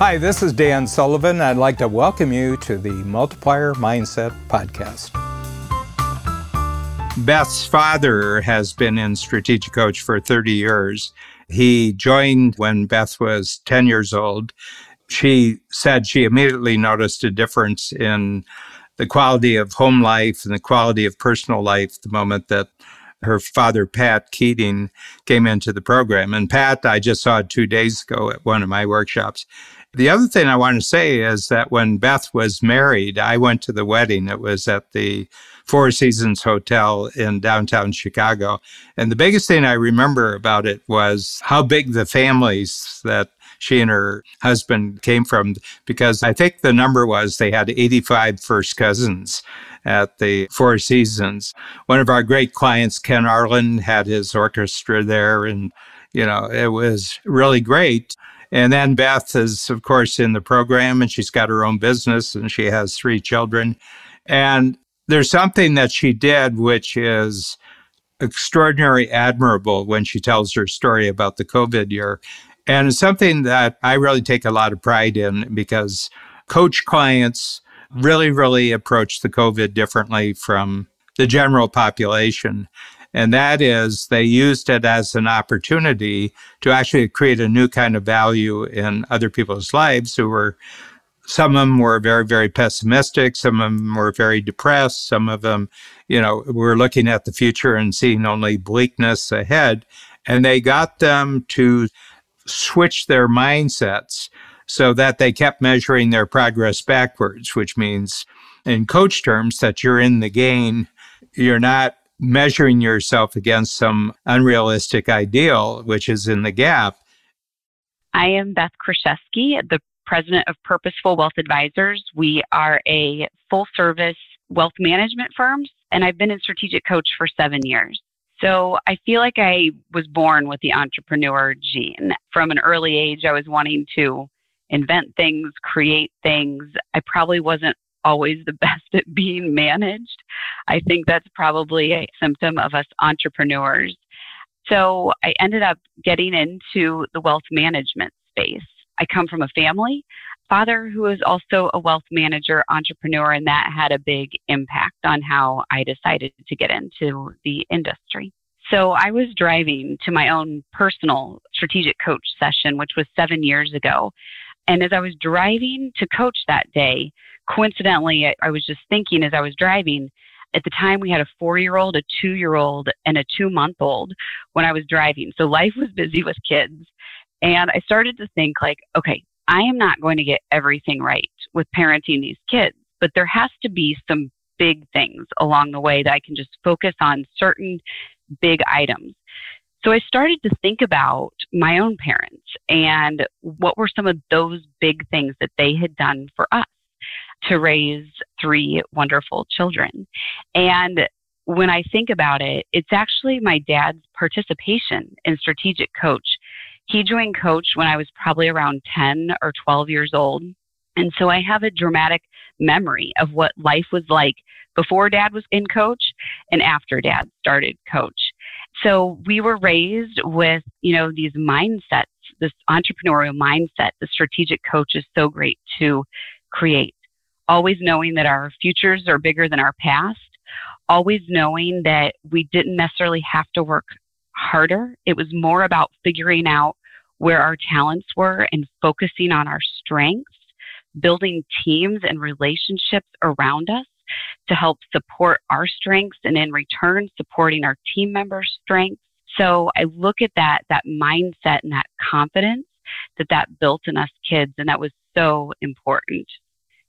Hi, this is Dan Sullivan. I'd like to welcome you to the Multiplier Mindset Podcast. Beth's father has been in Strategic Coach for 30 years. He joined when Beth was 10 years old. She said she immediately noticed a difference in the quality of home life and the quality of personal life the moment that her father, Pat Keating, came into the program. And Pat, I just saw two days ago at one of my workshops. The other thing I want to say is that when Beth was married, I went to the wedding. It was at the Four Seasons Hotel in downtown Chicago. And the biggest thing I remember about it was how big the families that she and her husband came from, because I think the number was they had 85 first cousins at the Four Seasons. One of our great clients, Ken Arlen, had his orchestra there, and you know, it was really great. And then Beth is, of course, in the program and she's got her own business and she has three children. And there's something that she did which is extraordinary admirable when she tells her story about the COVID year. And it's something that I really take a lot of pride in because coach clients really, really approach the COVID differently from the general population. And that is they used it as an opportunity to actually create a new kind of value in other people's lives who were some of them were very, very pessimistic. Some of them were very depressed. Some of them, you know, were looking at the future and seeing only bleakness ahead. And they got them to switch their mindsets so that they kept measuring their progress backwards, which means in coach terms that you're in the gain. You're not measuring yourself against some unrealistic ideal, which is in the gap. I am Beth Kraszewski, the president of Purposeful Wealth Advisors. We are a full service wealth management firm, and I've been a strategic coach for seven years. So I feel like I was born with the entrepreneur gene. From an early age, I was wanting to invent things, create things. I probably wasn't always the best at being managed. I think that's probably a symptom of us entrepreneurs. So I ended up getting into the wealth management space. I come from a family, father who is also a wealth manager, entrepreneur, and that had a big impact on how I decided to get into the industry. So I was driving to my own personal strategic coach session, which was seven years ago. And as I was driving to coach that day, coincidentally, I, was just thinking as I was driving, at the time we had a four year old, a two year old, and a two month old when I was driving. So life was busy with kids. And I started to think, like, okay, I am not going to get everything right with parenting these kids, but there has to be some big things along the way that I can just focus on certain big items. So I started to think about my own parents and what were some of those big things that they had done for us to raise three wonderful children. And when I think about it, it's actually my dad's participation in Strategic Coach. He joined Coach when I was probably around 10 or 12 years old. And so I have a dramatic memory of what life was like before dad was in coach and after dad started coach. So we were raised with, you know, these mindsets, this entrepreneurial mindset the strategic coach is so great to create always knowing that our futures are bigger than our past, always knowing that we didn't necessarily have to work harder. It was more about figuring out where our talents were and focusing on our strengths, building teams and relationships around us to help support our strengths and in return supporting our team members' strengths. So I look at that that mindset and that confidence that that built in us kids and that was so important.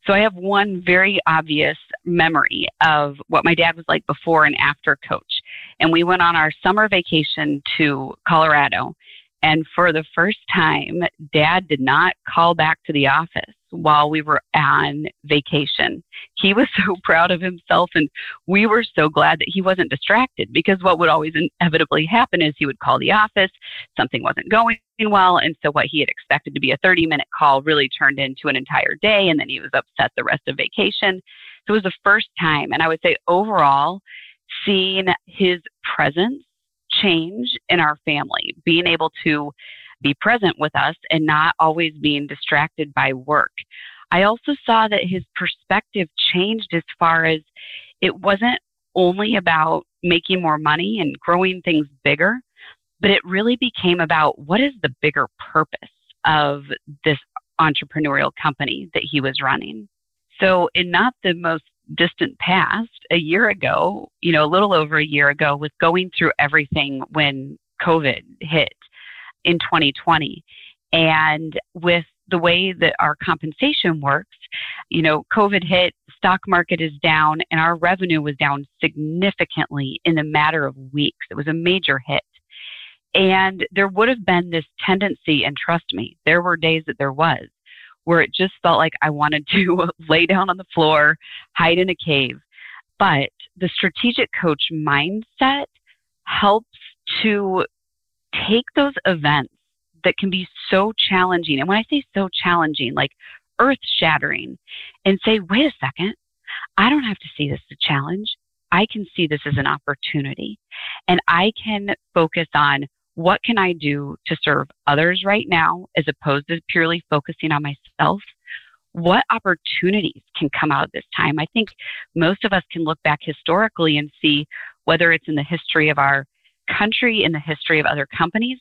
So I have one very obvious memory of what my dad was like before and after coach. And we went on our summer vacation to Colorado. And for the first time, dad did not call back to the office while we were on vacation. He was so proud of himself, and we were so glad that he wasn't distracted because what would always inevitably happen is he would call the office, something wasn't going well, and so what he had expected to be a 30 minute call really turned into an entire day, and then he was upset the rest of vacation. So it was the first time, and I would say overall, seeing his presence change in our family, being able to be present with us and not always being distracted by work. I also saw that his perspective changed as far as it wasn't only about making more money and growing things bigger, but it really became about what is the bigger purpose of this entrepreneurial company that he was running. So, in not the most distant past, a year ago, you know, a little over a year ago, was going through everything when COVID hit in 2020. And with the way that our compensation works, you know, COVID hit, stock market is down, and our revenue was down significantly in a matter of weeks. It was a major hit. And there would have been this tendency, and trust me, there were days that there was, where it just felt like I wanted to lay down on the floor, hide in a cave. But the strategic coach mindset helps to take those events that can be so challenging. And when I say so challenging, like earth shattering, and say, wait a second, I don't have to see this as a challenge. I can see this as an opportunity. And I can focus on what can I do to serve others right now as opposed to purely focusing on myself? What opportunities can come out of this time? I think most of us can look back historically and see whether it's in the history of our country, in the history of other companies,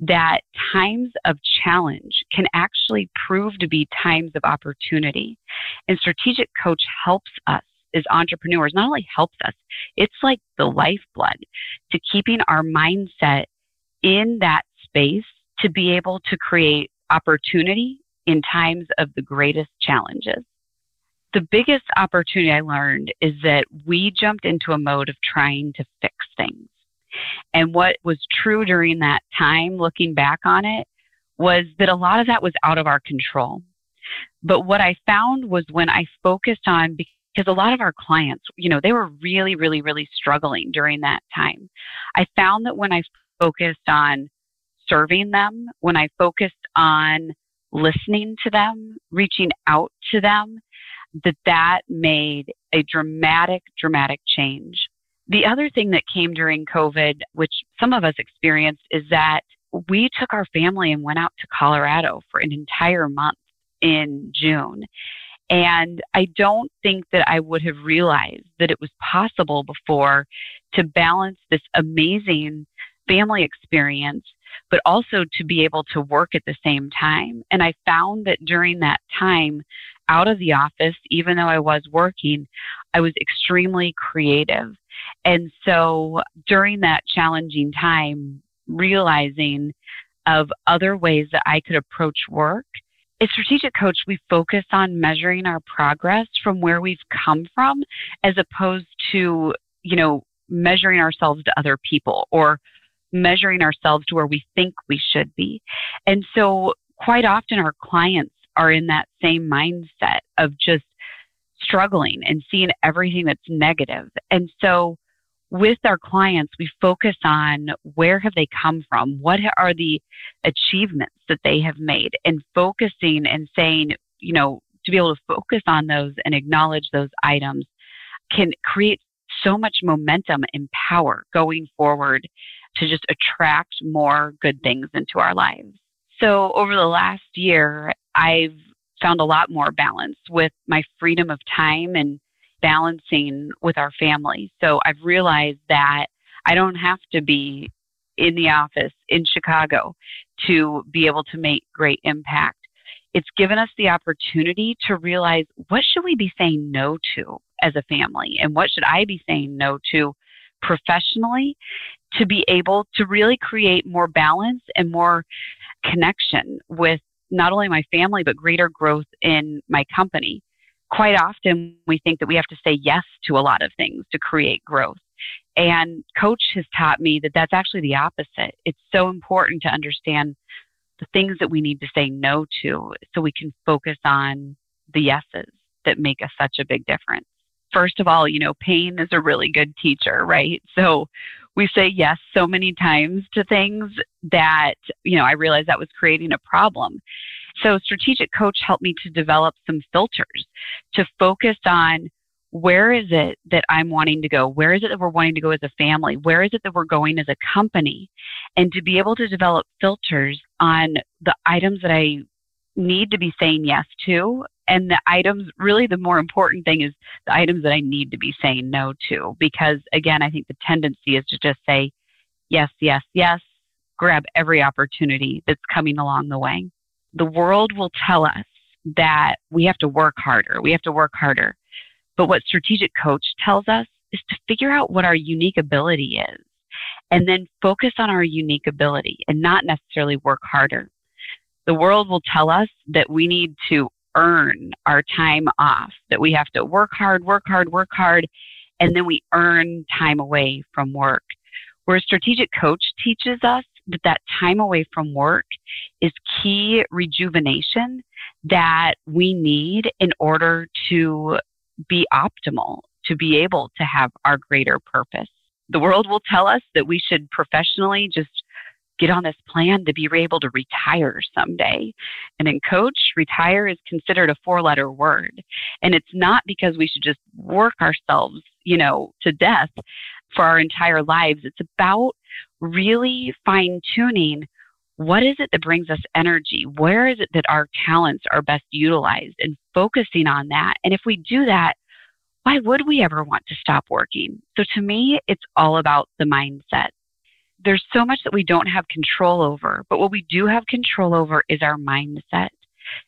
that times of challenge can actually prove to be times of opportunity. And Strategic Coach helps us as entrepreneurs, not only helps us, it's like the lifeblood to keeping our mindset in that space to be able to create opportunity in times of the greatest challenges. The biggest opportunity I learned is that we jumped into a mode of trying to fix things. And what was true during that time, looking back on it, was that a lot of that was out of our control. But what I found was when I focused on, because a lot of our clients, you know, they were really, really, really struggling during that time. I found that when I focused on serving them, when I focused on listening to them, reaching out to them, that that made a dramatic, dramatic change. The other thing that came during COVID, which some of us experienced, is that we took our family and went out to Colorado for an entire month in June. And I don't think that I would have realized that it was possible before to balance this amazing family experience, but also to be able to work at the same time. And I found that during that time out of the office, even though I was working, I was extremely creative. And so during that challenging time, realizing of other ways that I could approach work. As strategic coach, we focus on measuring our progress from where we've come from as opposed to, you know, measuring ourselves to other people or measuring ourselves to where we think we should be. And so quite often our clients are in that same mindset of just struggling and seeing everything that's negative. And so with our clients, we focus on where have they come from? What are the achievements that they have made and focusing and saying, you know, to be able to focus on those and acknowledge those items can create so much momentum and power going forward to just attract more good things into our lives. So over the last year, I've found a lot more balance with my freedom of time and balancing with our family. So I've realized that I don't have to be in the office in Chicago to be able to make great impact. It's given us the opportunity to realize what should we be saying no to as a family and what should I be saying no to professionally to be able to really create more balance and more connection with not only my family, but greater growth in my company. Quite often, we think that we have to say yes to a lot of things to create growth. And coach has taught me that that's actually the opposite. It's so important to understand the things that we need to say no to so we can focus on the yeses that make us such a big difference. First of all, you know, pain is a really good teacher, right? So we say yes so many times to things that, you know, I realized that was creating a problem. So strategic coach helped me to develop some filters to focus on where is it that I'm wanting to go? Where is it that we're wanting to go as a family? Where is it that we're going as a company? And to be able to develop filters on the items that I need to be saying yes to. And the items, really, the more important thing is the items that I need to be saying no to. Because again, I think the tendency is to just say yes, yes, yes, grab every opportunity that's coming along the way. The world will tell us that we have to work harder. We have to work harder. But what Strategic Coach tells us is to figure out what our unique ability is and then focus on our unique ability and not necessarily work harder. The world will tell us that we need to earn our time off, that we have to work hard, work hard, work hard, and then we earn time away from work. Where a strategic coach teaches us that that time away from work is key rejuvenation that we need in order to be optimal, to be able to have our greater purpose. The world will tell us that we should professionally just get on this plan to be able to retire someday. And in coach, retire is considered a four letter word. And it's not because we should just work ourselves, you know, to death for our entire lives. It's about really fine tuning what is it that brings us energy? Where is it that our talents are best utilized and focusing on that? And if we do that, why would we ever want to stop working? So to me, it's all about the mindset. There's so much that we don't have control over, but what we do have control over is our mindset.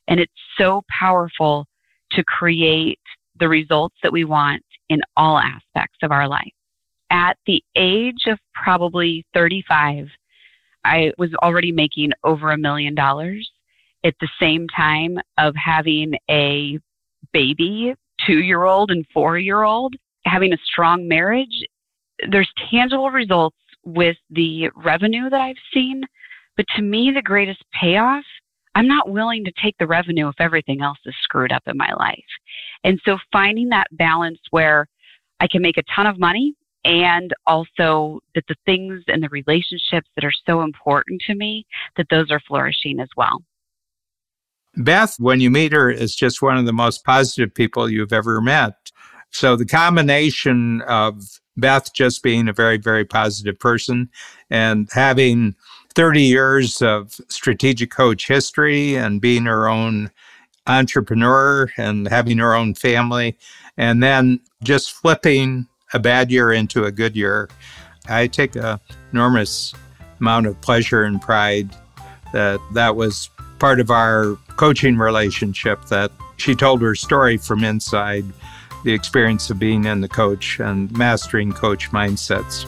And it's so powerful to create the results that we want in all aspects of our life at the age of probably 35, I was already making over a million dollars at the same time of having a baby, two year old and four year old, having a strong marriage. There's tangible results with the revenue that I've seen. But to me, the greatest payoff, I'm not willing to take the revenue if everything else is screwed up in my life. And so finding that balance where I can make a ton of money and also that the things and the relationships that are so important to me that those are flourishing as well. Beth when you meet her is just one of the most positive people you've ever met. So the combination of beth just being a very very positive person and having 30 years of strategic coach history and being her own entrepreneur and having her own family and then just flipping a bad year into a good year, I take a enormous amount of pleasure and pride that that was part of our coaching relationship that she told her story from inside the experience of being in the coach and mastering coach mindsets.